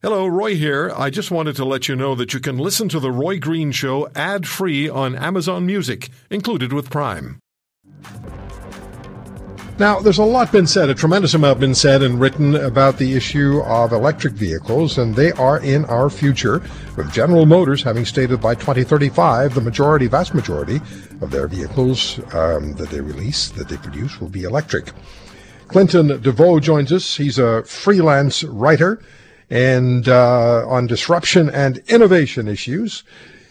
Hello, Roy here. I just wanted to let you know that you can listen to The Roy Green Show ad free on Amazon Music, included with Prime. Now, there's a lot been said, a tremendous amount been said and written about the issue of electric vehicles, and they are in our future, with General Motors having stated by 2035 the majority, vast majority of their vehicles um, that they release, that they produce, will be electric. Clinton DeVoe joins us. He's a freelance writer and uh, on disruption and innovation issues.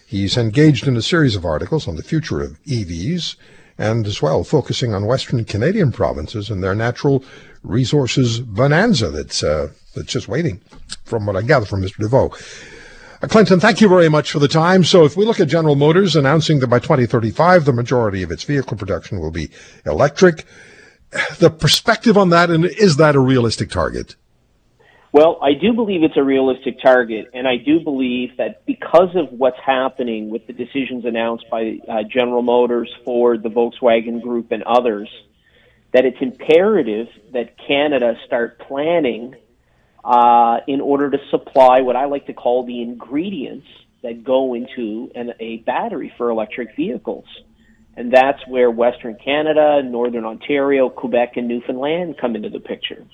He's engaged in a series of articles on the future of EVs and as well focusing on Western Canadian provinces and their natural resources bonanza that's, uh, that's just waiting, from what I gather from Mr. DeVoe. Uh, Clinton, thank you very much for the time. So if we look at General Motors announcing that by 2035, the majority of its vehicle production will be electric, the perspective on that, and is that a realistic target? Well, I do believe it's a realistic target, and I do believe that because of what's happening with the decisions announced by uh, General Motors, Ford, the Volkswagen Group, and others, that it's imperative that Canada start planning uh, in order to supply what I like to call the ingredients that go into an, a battery for electric vehicles. And that's where Western Canada, Northern Ontario, Quebec, and Newfoundland come into the picture.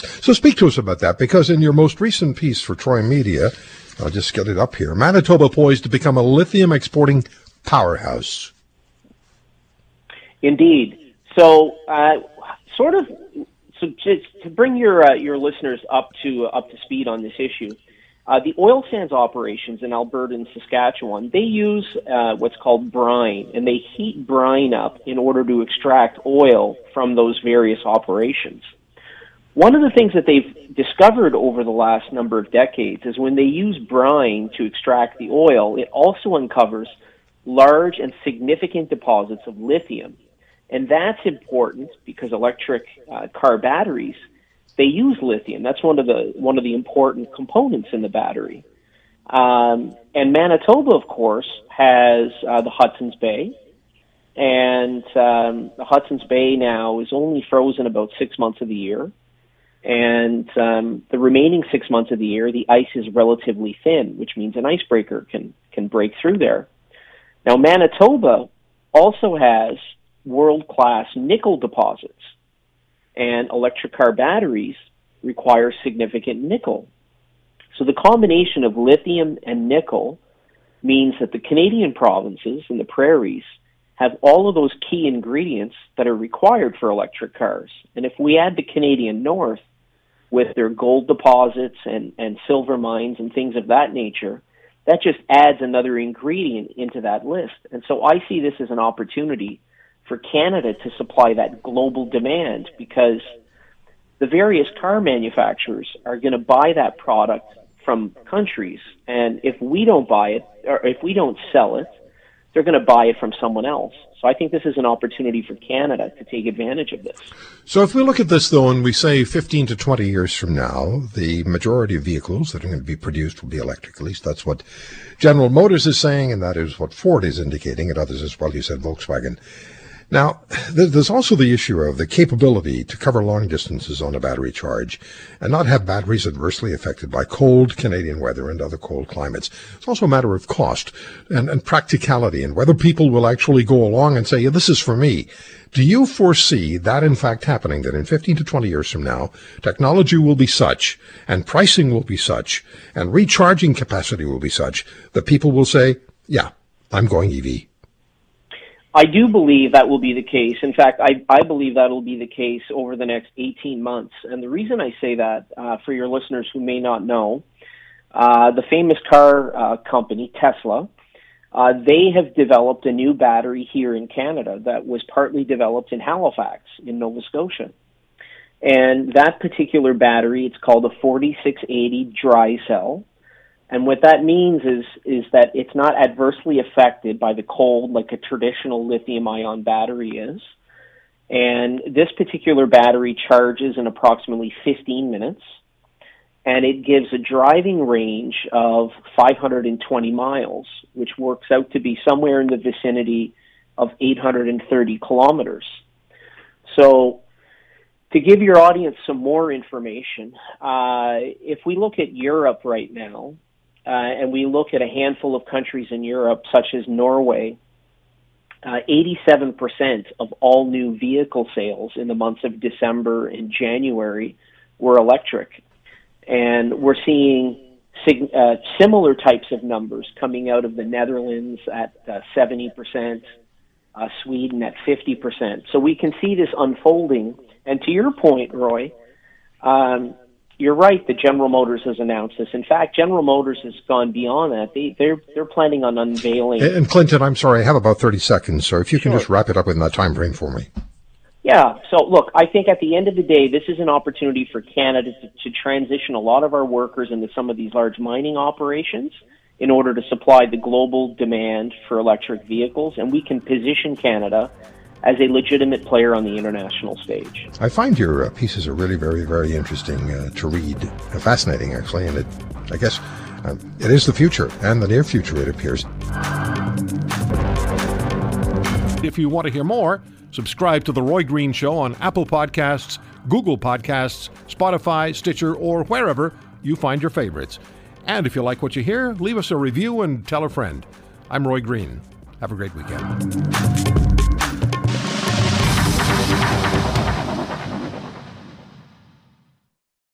So speak to us about that, because in your most recent piece for Troy Media, I'll just get it up here. Manitoba poised to become a lithium exporting powerhouse. Indeed. So, uh, sort of, so just to bring your uh, your listeners up to uh, up to speed on this issue, uh, the oil sands operations in Alberta and Saskatchewan they use uh, what's called brine, and they heat brine up in order to extract oil from those various operations. One of the things that they've discovered over the last number of decades is when they use brine to extract the oil, it also uncovers large and significant deposits of lithium. And that's important because electric uh, car batteries, they use lithium. That's one of the, one of the important components in the battery. Um, and Manitoba, of course, has uh, the Hudson's Bay. And um, the Hudson's Bay now is only frozen about six months of the year and um, the remaining six months of the year, the ice is relatively thin, which means an icebreaker can can break through there. Now, Manitoba also has world class nickel deposits, and electric car batteries require significant nickel. So the combination of lithium and nickel means that the Canadian provinces and the prairies have all of those key ingredients that are required for electric cars. And if we add the Canadian North, with their gold deposits and, and silver mines and things of that nature, that just adds another ingredient into that list. And so I see this as an opportunity for Canada to supply that global demand because the various car manufacturers are going to buy that product from countries. And if we don't buy it, or if we don't sell it, they're going to buy it from someone else. So I think this is an opportunity for Canada to take advantage of this. So if we look at this though, and we say 15 to 20 years from now, the majority of vehicles that are going to be produced will be electric. At least that's what General Motors is saying, and that is what Ford is indicating, and others as well. You said Volkswagen. Now, there's also the issue of the capability to cover long distances on a battery charge and not have batteries adversely affected by cold Canadian weather and other cold climates. It's also a matter of cost and, and practicality and whether people will actually go along and say, yeah, this is for me. Do you foresee that in fact happening, that in 15 to 20 years from now, technology will be such and pricing will be such and recharging capacity will be such that people will say, yeah, I'm going EV? I do believe that will be the case. In fact, I, I believe that will be the case over the next 18 months. And the reason I say that, uh, for your listeners who may not know, uh, the famous car uh, company, Tesla, uh, they have developed a new battery here in Canada that was partly developed in Halifax, in Nova Scotia. And that particular battery, it's called a 4680 dry cell. And what that means is is that it's not adversely affected by the cold like a traditional lithium ion battery is. And this particular battery charges in approximately 15 minutes and it gives a driving range of 520 miles, which works out to be somewhere in the vicinity of 830 kilometers. So to give your audience some more information, uh, if we look at Europe right now, uh, and we look at a handful of countries in Europe, such as Norway, uh, 87% of all new vehicle sales in the months of December and January were electric. And we're seeing sig- uh, similar types of numbers coming out of the Netherlands at uh, 70%, uh, Sweden at 50%. So we can see this unfolding. And to your point, Roy, um, you're right that General Motors has announced this. In fact, General Motors has gone beyond that. They, they're they're planning on unveiling. And Clinton, I'm sorry, I have about 30 seconds, so if you can sure. just wrap it up in that time frame for me. Yeah. So look, I think at the end of the day, this is an opportunity for Canada to, to transition a lot of our workers into some of these large mining operations in order to supply the global demand for electric vehicles, and we can position Canada as a legitimate player on the international stage. I find your uh, pieces are really very, very interesting uh, to read, uh, fascinating actually, and it, I guess, uh, it is the future and the near future. It appears. If you want to hear more, subscribe to the Roy Green Show on Apple Podcasts, Google Podcasts, Spotify, Stitcher, or wherever you find your favorites. And if you like what you hear, leave us a review and tell a friend. I'm Roy Green. Have a great weekend.